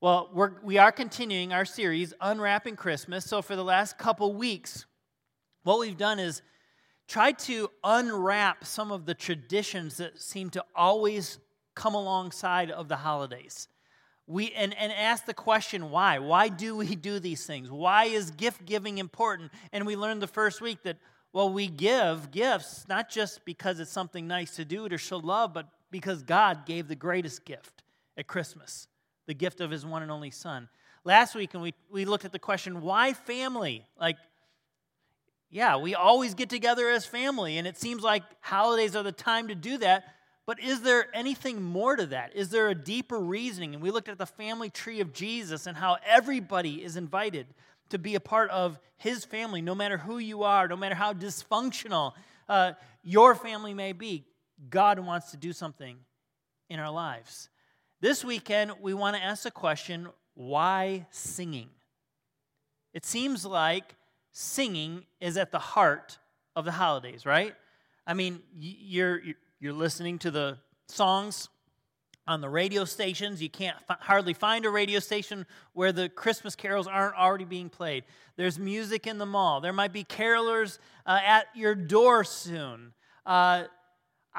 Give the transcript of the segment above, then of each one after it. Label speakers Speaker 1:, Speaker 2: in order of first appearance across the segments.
Speaker 1: Well, we're, we are continuing our series, Unwrapping Christmas. So, for the last couple weeks, what we've done is tried to unwrap some of the traditions that seem to always come alongside of the holidays. We, and, and ask the question why? Why do we do these things? Why is gift giving important? And we learned the first week that, well, we give gifts not just because it's something nice to do to show love, but because God gave the greatest gift at Christmas the gift of his one and only son. Last week, and we, we looked at the question, why family? Like, yeah, we always get together as family, and it seems like holidays are the time to do that. But is there anything more to that? Is there a deeper reasoning? And we looked at the family tree of Jesus and how everybody is invited to be a part of his family, no matter who you are, no matter how dysfunctional uh, your family may be. God wants to do something in our lives. This weekend, we want to ask the question why singing? It seems like singing is at the heart of the holidays, right? I mean, you're, you're listening to the songs on the radio stations. You can't f- hardly find a radio station where the Christmas carols aren't already being played. There's music in the mall. There might be carolers uh, at your door soon. Uh,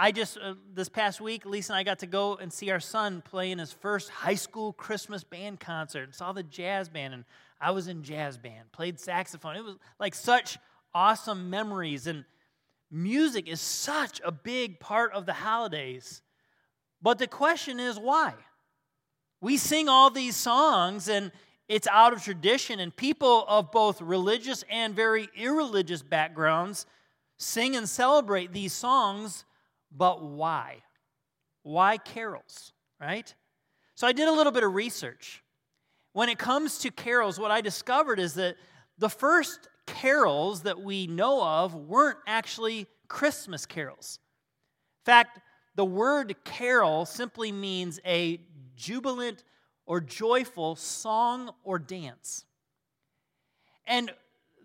Speaker 1: I just, uh, this past week, Lisa and I got to go and see our son play in his first high school Christmas band concert and saw the jazz band. And I was in jazz band, played saxophone. It was like such awesome memories. And music is such a big part of the holidays. But the question is why? We sing all these songs and it's out of tradition, and people of both religious and very irreligious backgrounds sing and celebrate these songs but why? Why carols, right? So I did a little bit of research. When it comes to carols, what I discovered is that the first carols that we know of weren't actually Christmas carols. In fact, the word carol simply means a jubilant or joyful song or dance. And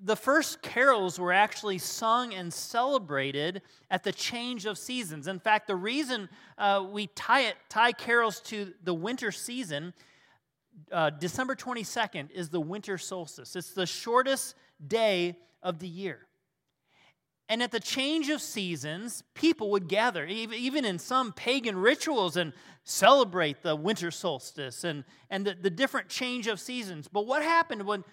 Speaker 1: the first carols were actually sung and celebrated at the change of seasons. In fact, the reason uh, we tie it tie carols to the winter season, uh, December 22nd is the winter solstice. It's the shortest day of the year. And at the change of seasons, people would gather, even in some pagan rituals, and celebrate the winter solstice and, and the, the different change of seasons. But what happened when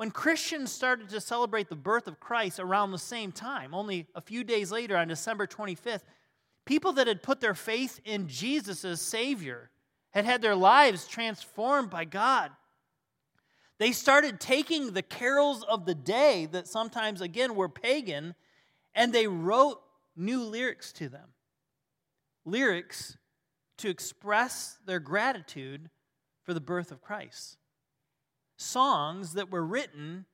Speaker 1: when Christians started to celebrate the birth of Christ around the same time, only a few days later on December 25th, people that had put their faith in Jesus as Savior had had their lives transformed by God. They started taking the carols of the day that sometimes, again, were pagan, and they wrote new lyrics to them. Lyrics to express their gratitude for the birth of Christ songs that were written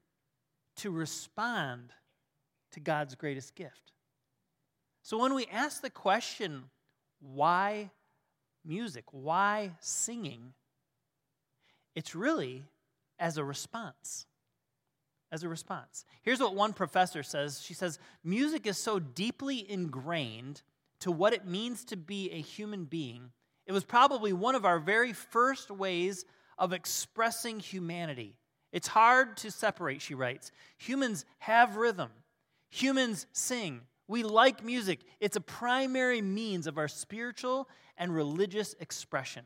Speaker 1: to respond to God's greatest gift. So when we ask the question, why music? Why singing? It's really as a response. As a response. Here's what one professor says She says, Music is so deeply ingrained to what it means to be a human being. It was probably one of our very first ways of expressing humanity. It's hard to separate, she writes. Humans have rhythm, humans sing. We like music. It's a primary means of our spiritual and religious expression.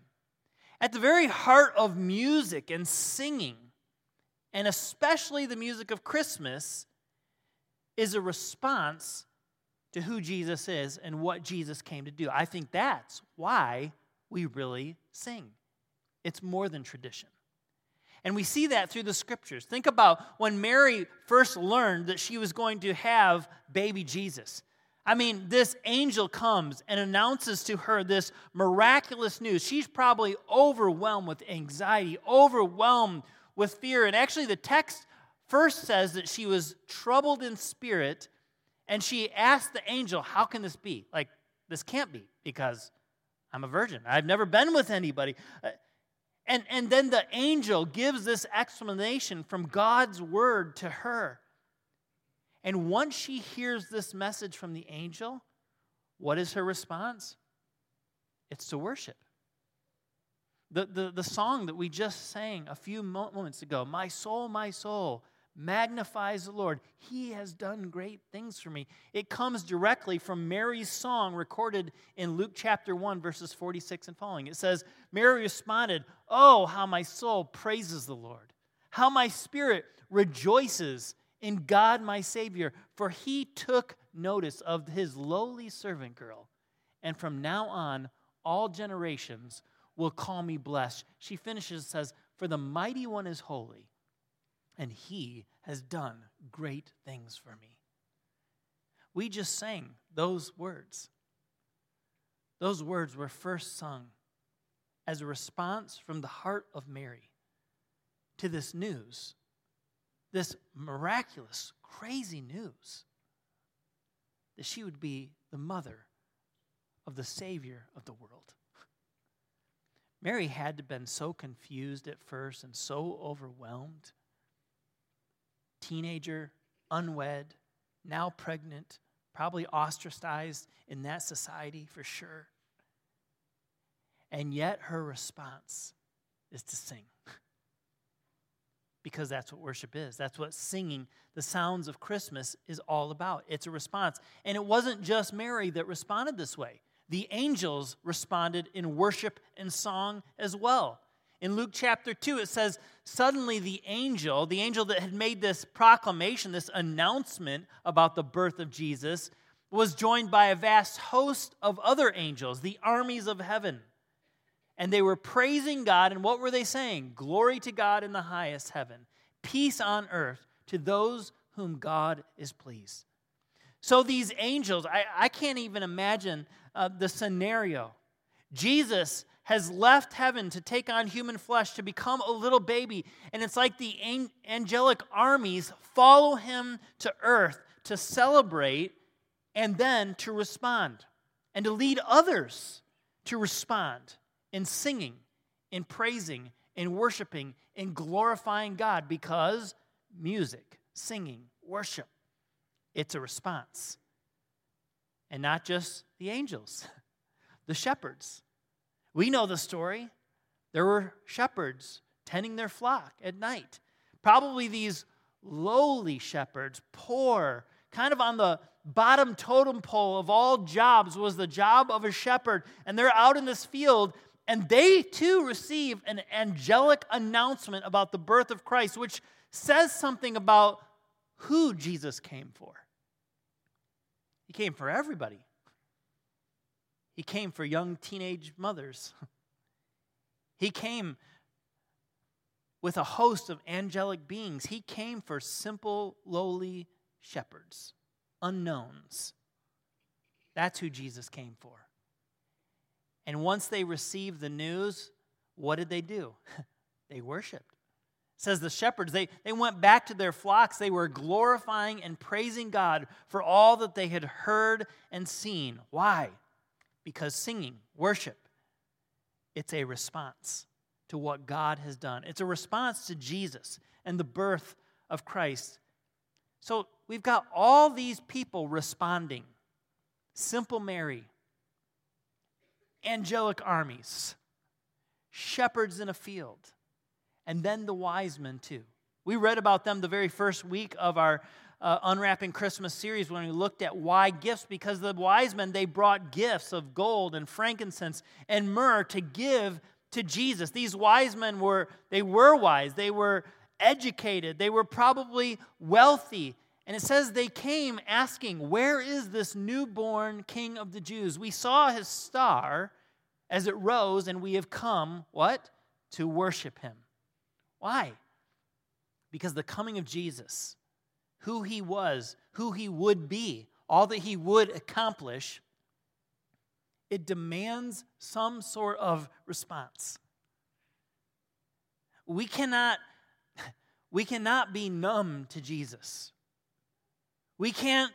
Speaker 1: At the very heart of music and singing, and especially the music of Christmas, is a response to who Jesus is and what Jesus came to do. I think that's why we really sing. It's more than tradition. And we see that through the scriptures. Think about when Mary first learned that she was going to have baby Jesus. I mean, this angel comes and announces to her this miraculous news. She's probably overwhelmed with anxiety, overwhelmed with fear. And actually, the text first says that she was troubled in spirit and she asked the angel, How can this be? Like, this can't be because I'm a virgin. I've never been with anybody. Uh, And, and then the angel gives this explanation from God's word to her. And once she hears this message from the angel, what is her response? It's to worship. The, the, the song that we just sang a few moments ago, My soul, my soul, magnifies the Lord. He has done great things for me. It comes directly from Mary's song recorded in Luke chapter 1, verses 46 and following. It says, Mary responded, Oh, how my soul praises the Lord, how my spirit rejoices in God my Savior, for he took notice of his lowly servant girl. And from now on, all generations will call me blessed. She finishes, and says, For the mighty one is holy, and he has done great things for me. We just sang those words. Those words were first sung as a response from the heart of Mary to this news, this miraculous, crazy news that she would be the mother of the Savior of the world. Mary had to been so confused at first and so overwhelmed. Teenager, unwed, now pregnant, probably ostracized in that society for sure. And yet her response is to sing. because that's what worship is. That's what singing the sounds of Christmas is all about. It's a response. And it wasn't just Mary that responded this way the angels responded in worship and song as well. In Luke chapter 2, it says, Suddenly the angel, the angel that had made this proclamation, this announcement about the birth of Jesus, was joined by a vast host of other angels, the armies of heaven. And they were praising God. And what were they saying? Glory to God in the highest heaven, peace on earth to those whom God is pleased. So these angels, I, I can't even imagine uh, the scenario. Jesus has left heaven to take on human flesh to become a little baby. And it's like the angelic armies follow him to earth to celebrate and then to respond and to lead others to respond in singing, in praising, in worshiping, in glorifying God because music, singing, worship, it's a response. And not just the angels, the shepherds. We know the story. There were shepherds tending their flock at night. Probably these lowly shepherds, poor, kind of on the bottom totem pole of all jobs was the job of a shepherd. And they're out in this field, and they too receive an angelic announcement about the birth of Christ, which says something about who Jesus came for. He came for everybody. He came for young teenage mothers. He came with a host of angelic beings. He came for simple, lowly shepherds, unknowns. That's who Jesus came for. And once they received the news, what did they do? they worshiped says the shepherds they, they went back to their flocks they were glorifying and praising god for all that they had heard and seen why because singing worship it's a response to what god has done. It's a response to jesus and the birth of christ. So we've got all these people responding. Simple mary angelic armies shepherds in a field and then the wise men, too. We read about them the very first week of our uh, Unwrapping Christmas series when we looked at why gifts, because the wise men, they brought gifts of gold and frankincense and myrrh to give to Jesus. These wise men were, they were wise, they were educated, they were probably wealthy. And it says they came asking, Where is this newborn king of the Jews? We saw his star as it rose, and we have come, what? To worship him. Why? Because the coming of Jesus, who he was, who he would be, all that he would accomplish, it demands some sort of response. We cannot, we cannot be numb to Jesus. We can't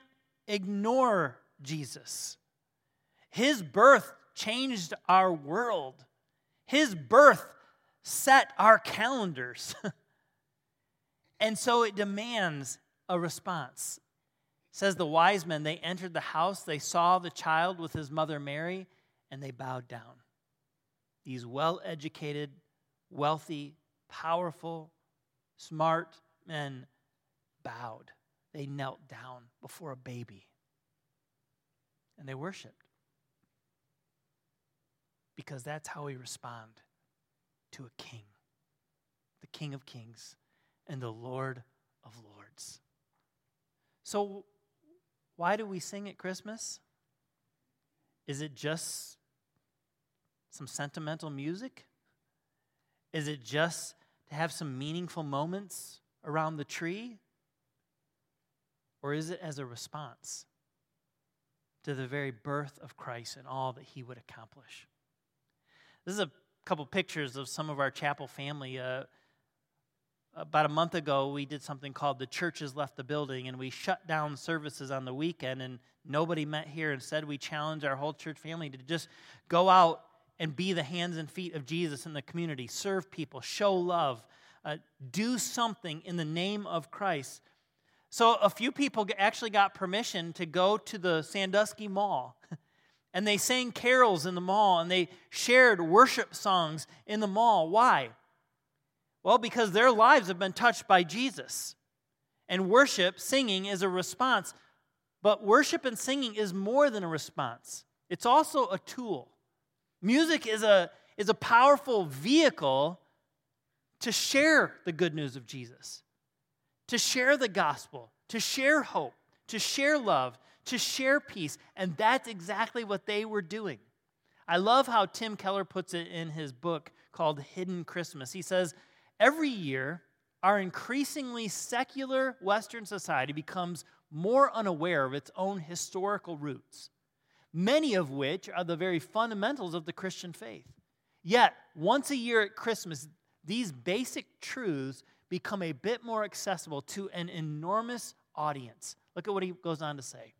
Speaker 1: ignore Jesus. His birth changed our world. His birth set our calendars. and so it demands a response. It says the wise men, they entered the house, they saw the child with his mother Mary, and they bowed down. these well educated, wealthy, powerful, smart men bowed. They knelt down before a baby and they worshiped. Because that's how we respond to a king, the King of Kings and the Lord of Lords. So, why do we sing at Christmas? Is it just some sentimental music? Is it just to have some meaningful moments around the tree? Or is it as a response to the very birth of Christ and all that he would accomplish? This is a couple pictures of some of our chapel family. Uh, about a month ago, we did something called The Churches Left the Building, and we shut down services on the weekend, and nobody met here. Instead, we challenged our whole church family to just go out and be the hands and feet of Jesus in the community, serve people, show love, uh, do something in the name of Christ. So, a few people actually got permission to go to the Sandusky Mall. and they sang carols in the mall and they shared worship songs in the mall. Why? Well, because their lives have been touched by Jesus. And worship, singing, is a response. But worship and singing is more than a response, it's also a tool. Music is a, is a powerful vehicle to share the good news of Jesus, to share the gospel, to share hope, to share love, to share peace. And that's exactly what they were doing. I love how Tim Keller puts it in his book called Hidden Christmas. He says, Every year, our increasingly secular Western society becomes more unaware of its own historical roots, many of which are the very fundamentals of the Christian faith. Yet, once a year at Christmas, these basic truths become a bit more accessible to an enormous audience. Look at what he goes on to say.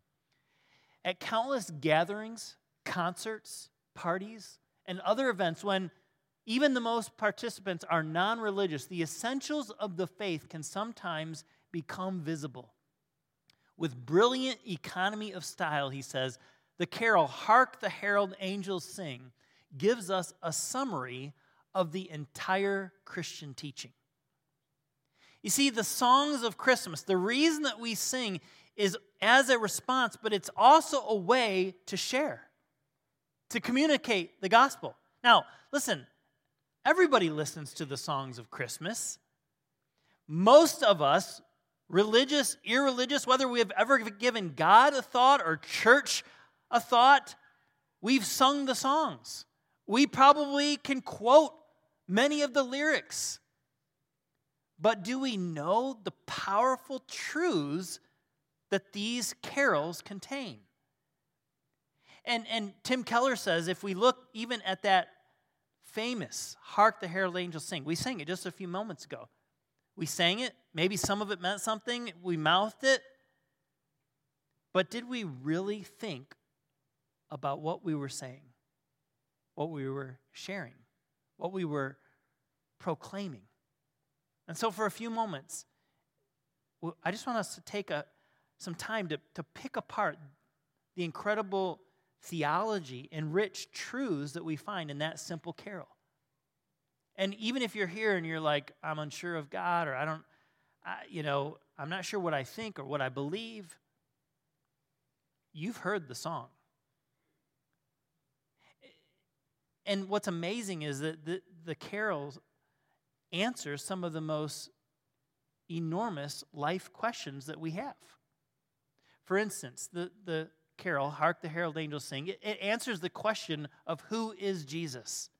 Speaker 1: At countless gatherings, concerts, parties, and other events, when even the most participants are non religious, the essentials of the faith can sometimes become visible. With brilliant economy of style, he says, the carol, Hark the Herald Angels Sing, gives us a summary of the entire Christian teaching. You see, the songs of Christmas, the reason that we sing is as a response, but it's also a way to share, to communicate the gospel. Now, listen, Everybody listens to the songs of Christmas. Most of us, religious, irreligious, whether we have ever given God a thought or church a thought, we've sung the songs. We probably can quote many of the lyrics. But do we know the powerful truths that these carols contain? And, and Tim Keller says if we look even at that famous Hark the Herald Angels Sing. We sang it just a few moments ago. We sang it. Maybe some of it meant something. We mouthed it. But did we really think about what we were saying, what we were sharing, what we were proclaiming? And so, for a few moments, I just want us to take a, some time to, to pick apart the incredible theology and rich truths that we find in that simple carol. And even if you're here and you're like, I'm unsure of God, or I don't, I, you know, I'm not sure what I think or what I believe, you've heard the song. And what's amazing is that the, the carols answer some of the most enormous life questions that we have. For instance, the, the carol, Hark the Herald Angels Sing, it, it answers the question of who is Jesus?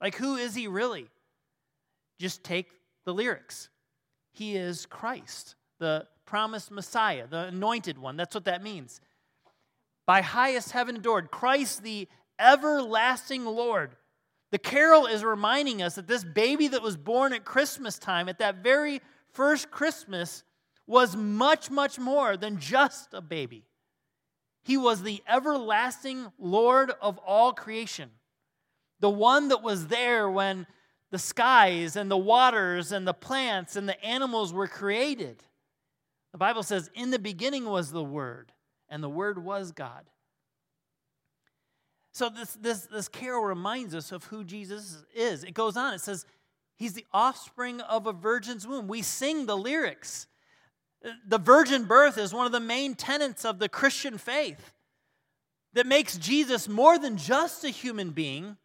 Speaker 1: Like, who is he really? Just take the lyrics. He is Christ, the promised Messiah, the anointed one. That's what that means. By highest heaven adored, Christ the everlasting Lord. The carol is reminding us that this baby that was born at Christmas time, at that very first Christmas, was much, much more than just a baby. He was the everlasting Lord of all creation, the one that was there when the skies and the waters and the plants and the animals were created. The Bible says, In the beginning was the Word, and the Word was God. So this, this, this carol reminds us of who Jesus is. It goes on, it says, He's the offspring of a virgin's womb. We sing the lyrics. The virgin birth is one of the main tenets of the Christian faith that makes Jesus more than just a human being,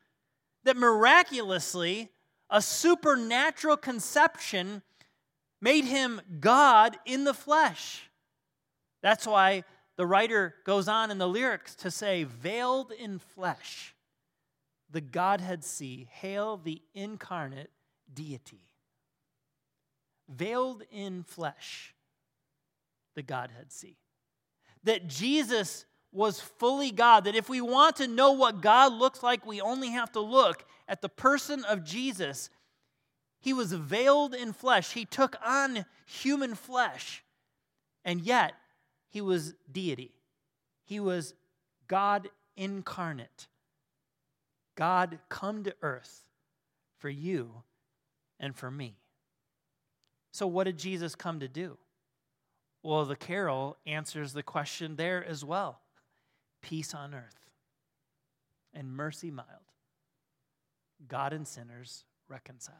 Speaker 1: that miraculously, a supernatural conception made him God in the flesh. That's why the writer goes on in the lyrics to say, veiled in flesh, the Godhead see, hail the incarnate deity. Veiled in flesh, the Godhead see. That Jesus was fully God, that if we want to know what God looks like, we only have to look at the person of Jesus. He was veiled in flesh, he took on human flesh, and yet he was deity. He was God incarnate. God come to earth for you and for me. So, what did Jesus come to do? Well, the carol answers the question there as well peace on earth and mercy mild, God and sinners reconciled.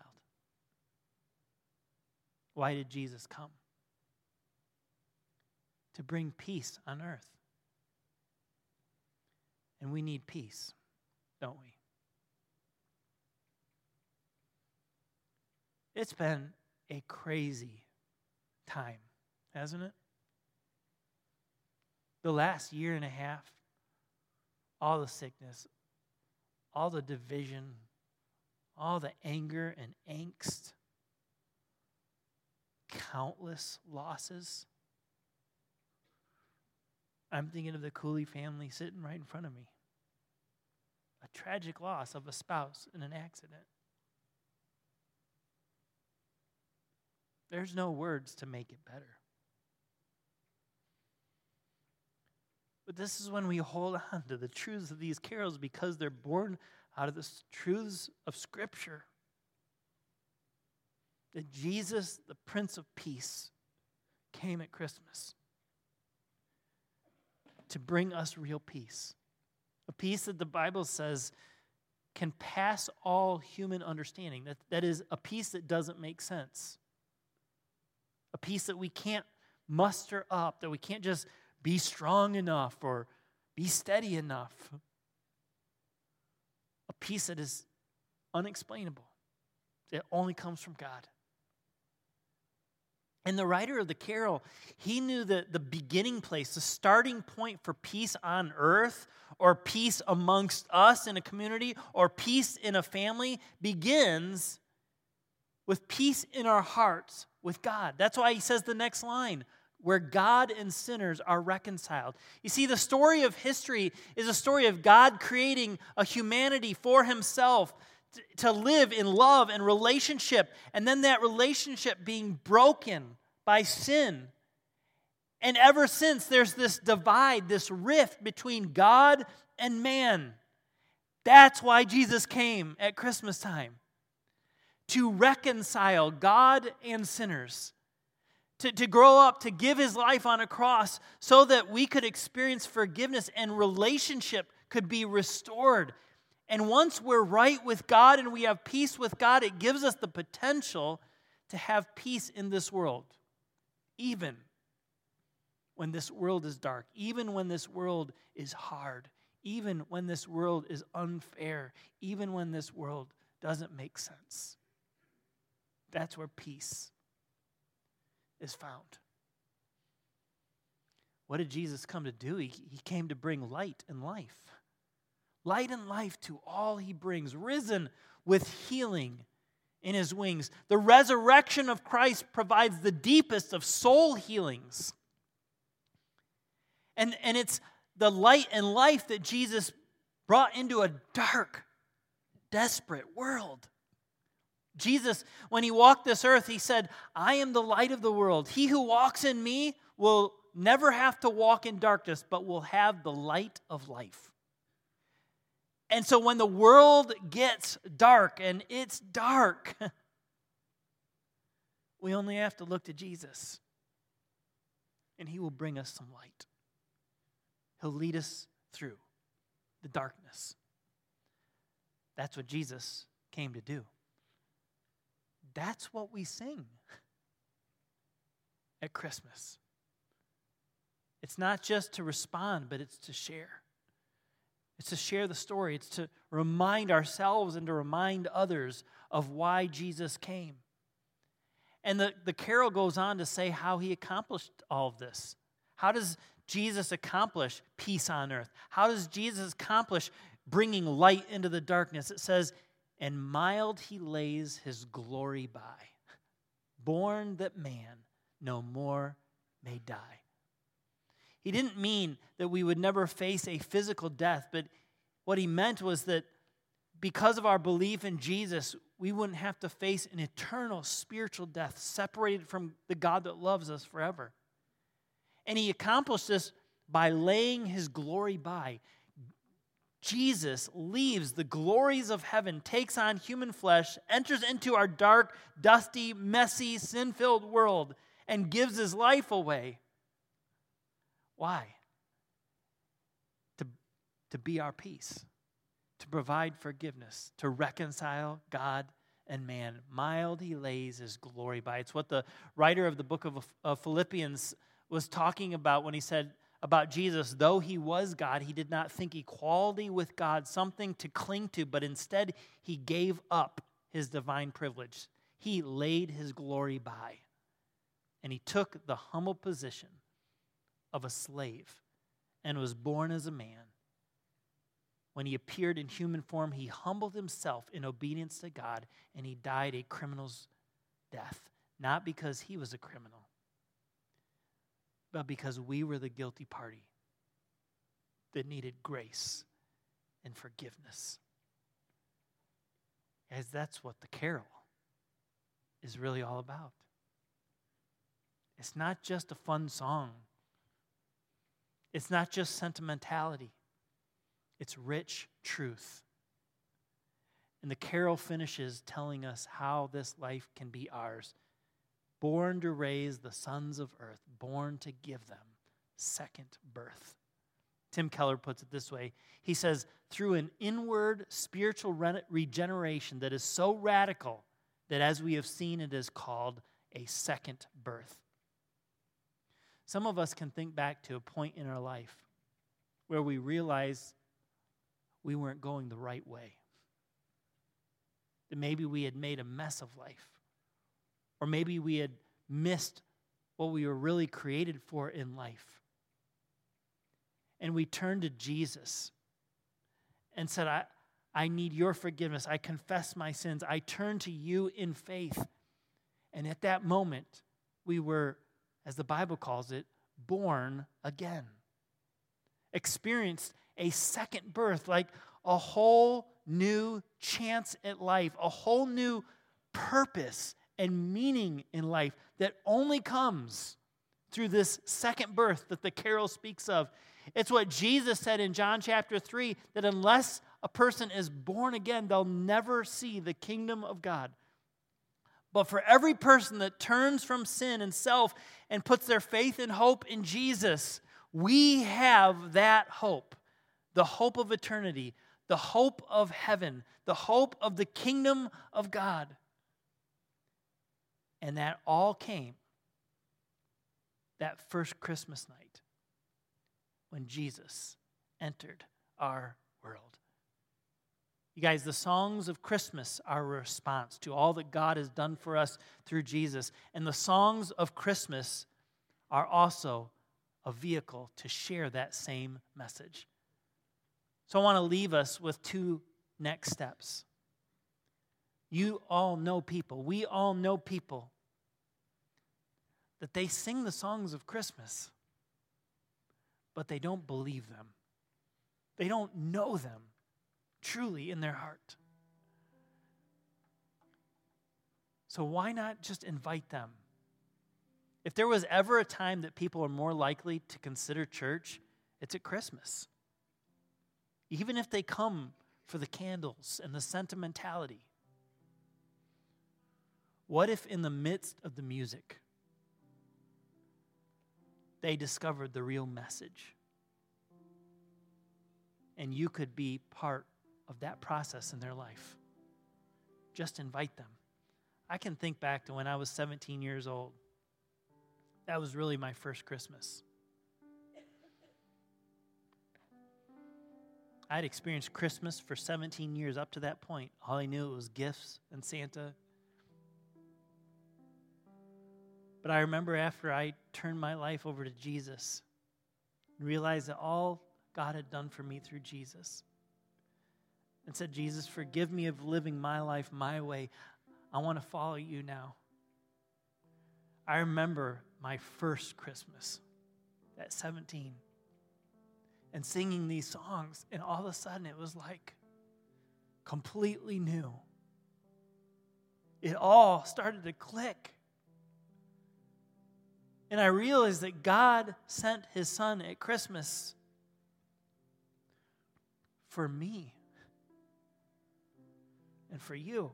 Speaker 1: Why did Jesus come? To bring peace on earth. And we need peace, don't we? It's been a crazy time, hasn't it? The last year and a half, all the sickness, all the division, all the anger and angst, countless losses. I'm thinking of the Cooley family sitting right in front of me. A tragic loss of a spouse in an accident. There's no words to make it better. But this is when we hold on to the truths of these carols because they're born out of the truths of Scripture. That Jesus, the Prince of Peace, came at Christmas to bring us real peace. A peace that the Bible says can pass all human understanding. That, that is a peace that doesn't make sense a peace that we can't muster up, that we can't just be strong enough or be steady enough. A peace that is unexplainable, it only comes from God. And the writer of the carol, he knew that the beginning place, the starting point for peace on earth, or peace amongst us in a community, or peace in a family, begins with peace in our hearts with God. That's why he says the next line where God and sinners are reconciled. You see, the story of history is a story of God creating a humanity for himself to live in love and relationship, and then that relationship being broken by sin. And ever since, there's this divide, this rift between God and man. That's why Jesus came at Christmas time to reconcile God and sinners, to, to grow up, to give his life on a cross so that we could experience forgiveness and relationship could be restored. And once we're right with God and we have peace with God, it gives us the potential to have peace in this world, even when this world is dark, even when this world is hard, even when this world is unfair, even when this world doesn't make sense. That's where peace is found. What did Jesus come to do? He, he came to bring light and life. Light and life to all he brings, risen with healing in his wings. The resurrection of Christ provides the deepest of soul healings. And, and it's the light and life that Jesus brought into a dark, desperate world. Jesus, when he walked this earth, he said, I am the light of the world. He who walks in me will never have to walk in darkness, but will have the light of life. And so when the world gets dark, and it's dark, we only have to look to Jesus, and he will bring us some light. He'll lead us through the darkness. That's what Jesus came to do. That's what we sing at Christmas. It's not just to respond, but it's to share. It's to share the story. It's to remind ourselves and to remind others of why Jesus came. And the, the carol goes on to say how he accomplished all of this. How does Jesus accomplish peace on earth? How does Jesus accomplish bringing light into the darkness? It says, and mild he lays his glory by, born that man no more may die. He didn't mean that we would never face a physical death, but what he meant was that because of our belief in Jesus, we wouldn't have to face an eternal spiritual death separated from the God that loves us forever. And he accomplished this by laying his glory by. Jesus leaves the glories of heaven, takes on human flesh, enters into our dark, dusty, messy, sin filled world, and gives his life away. Why? To, to be our peace, to provide forgiveness, to reconcile God and man. Mild he lays his glory by. It's what the writer of the book of, of Philippians was talking about when he said about Jesus, though he was God, he did not think equality with God something to cling to, but instead he gave up his divine privilege. He laid his glory by, and he took the humble position of a slave and was born as a man. When he appeared in human form, he humbled himself in obedience to God and he died a criminal's death, not because he was a criminal, but because we were the guilty party that needed grace and forgiveness. As that's what the carol is really all about. It's not just a fun song it's not just sentimentality, it's rich truth. And the carol finishes telling us how this life can be ours. Born to raise the sons of earth, born to give them second birth. Tim Keller puts it this way He says, through an inward spiritual regeneration that is so radical that, as we have seen, it is called a second birth. Some of us can think back to a point in our life where we realize we weren't going the right way. That maybe we had made a mess of life. Or maybe we had missed what we were really created for in life. And we turned to Jesus and said, I, I need your forgiveness. I confess my sins. I turn to you in faith. And at that moment, we were as the Bible calls it, born again. Experienced a second birth, like a whole new chance at life, a whole new purpose and meaning in life that only comes through this second birth that the carol speaks of. It's what Jesus said in John chapter 3 that unless a person is born again, they'll never see the kingdom of God. But for every person that turns from sin and self and puts their faith and hope in Jesus, we have that hope the hope of eternity, the hope of heaven, the hope of the kingdom of God. And that all came that first Christmas night when Jesus entered our world. You guys, the songs of Christmas are a response to all that God has done for us through Jesus. And the songs of Christmas are also a vehicle to share that same message. So I want to leave us with two next steps. You all know people, we all know people that they sing the songs of Christmas, but they don't believe them. They don't know them truly in their heart. So why not just invite them? If there was ever a time that people are more likely to consider church, it's at Christmas. Even if they come for the candles and the sentimentality. What if, in the midst of the music, they discovered the real message? And you could be part of that process in their life. Just invite them. I can think back to when I was 17 years old. That was really my first Christmas. I'd experienced Christmas for 17 years up to that point. All I knew was gifts and Santa. But I remember after I turned my life over to Jesus, and realized that all God had done for me through Jesus, and said, Jesus, forgive me of living my life my way. I want to follow you now. I remember my first Christmas at 17 and singing these songs, and all of a sudden it was like completely new. It all started to click. And I realized that God sent his son at Christmas for me and for you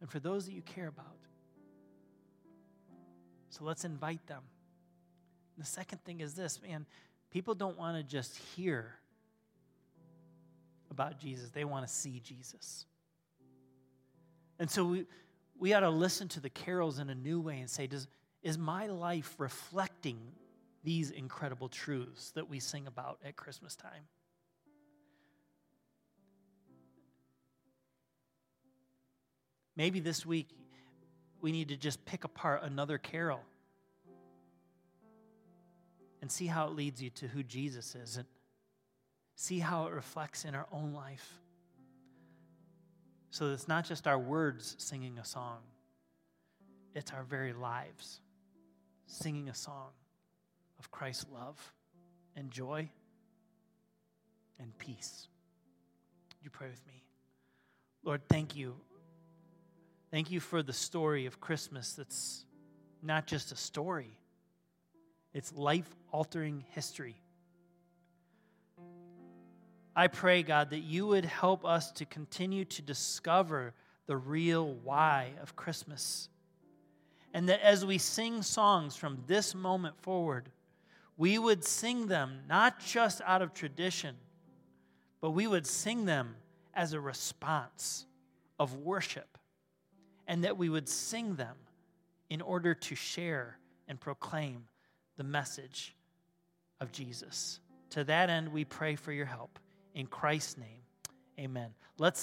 Speaker 1: and for those that you care about. So let's invite them. The second thing is this man, people don't want to just hear about Jesus, they want to see Jesus. And so we, we ought to listen to the carols in a new way and say, Does, Is my life reflecting these incredible truths that we sing about at Christmas time? Maybe this week we need to just pick apart another carol and see how it leads you to who Jesus is and see how it reflects in our own life. So it's not just our words singing a song, it's our very lives singing a song of Christ's love and joy and peace. You pray with me? Lord, thank you Thank you for the story of Christmas that's not just a story, it's life altering history. I pray, God, that you would help us to continue to discover the real why of Christmas. And that as we sing songs from this moment forward, we would sing them not just out of tradition, but we would sing them as a response of worship and that we would sing them in order to share and proclaim the message of Jesus. To that end, we pray for your help. In Christ's name, amen. Let's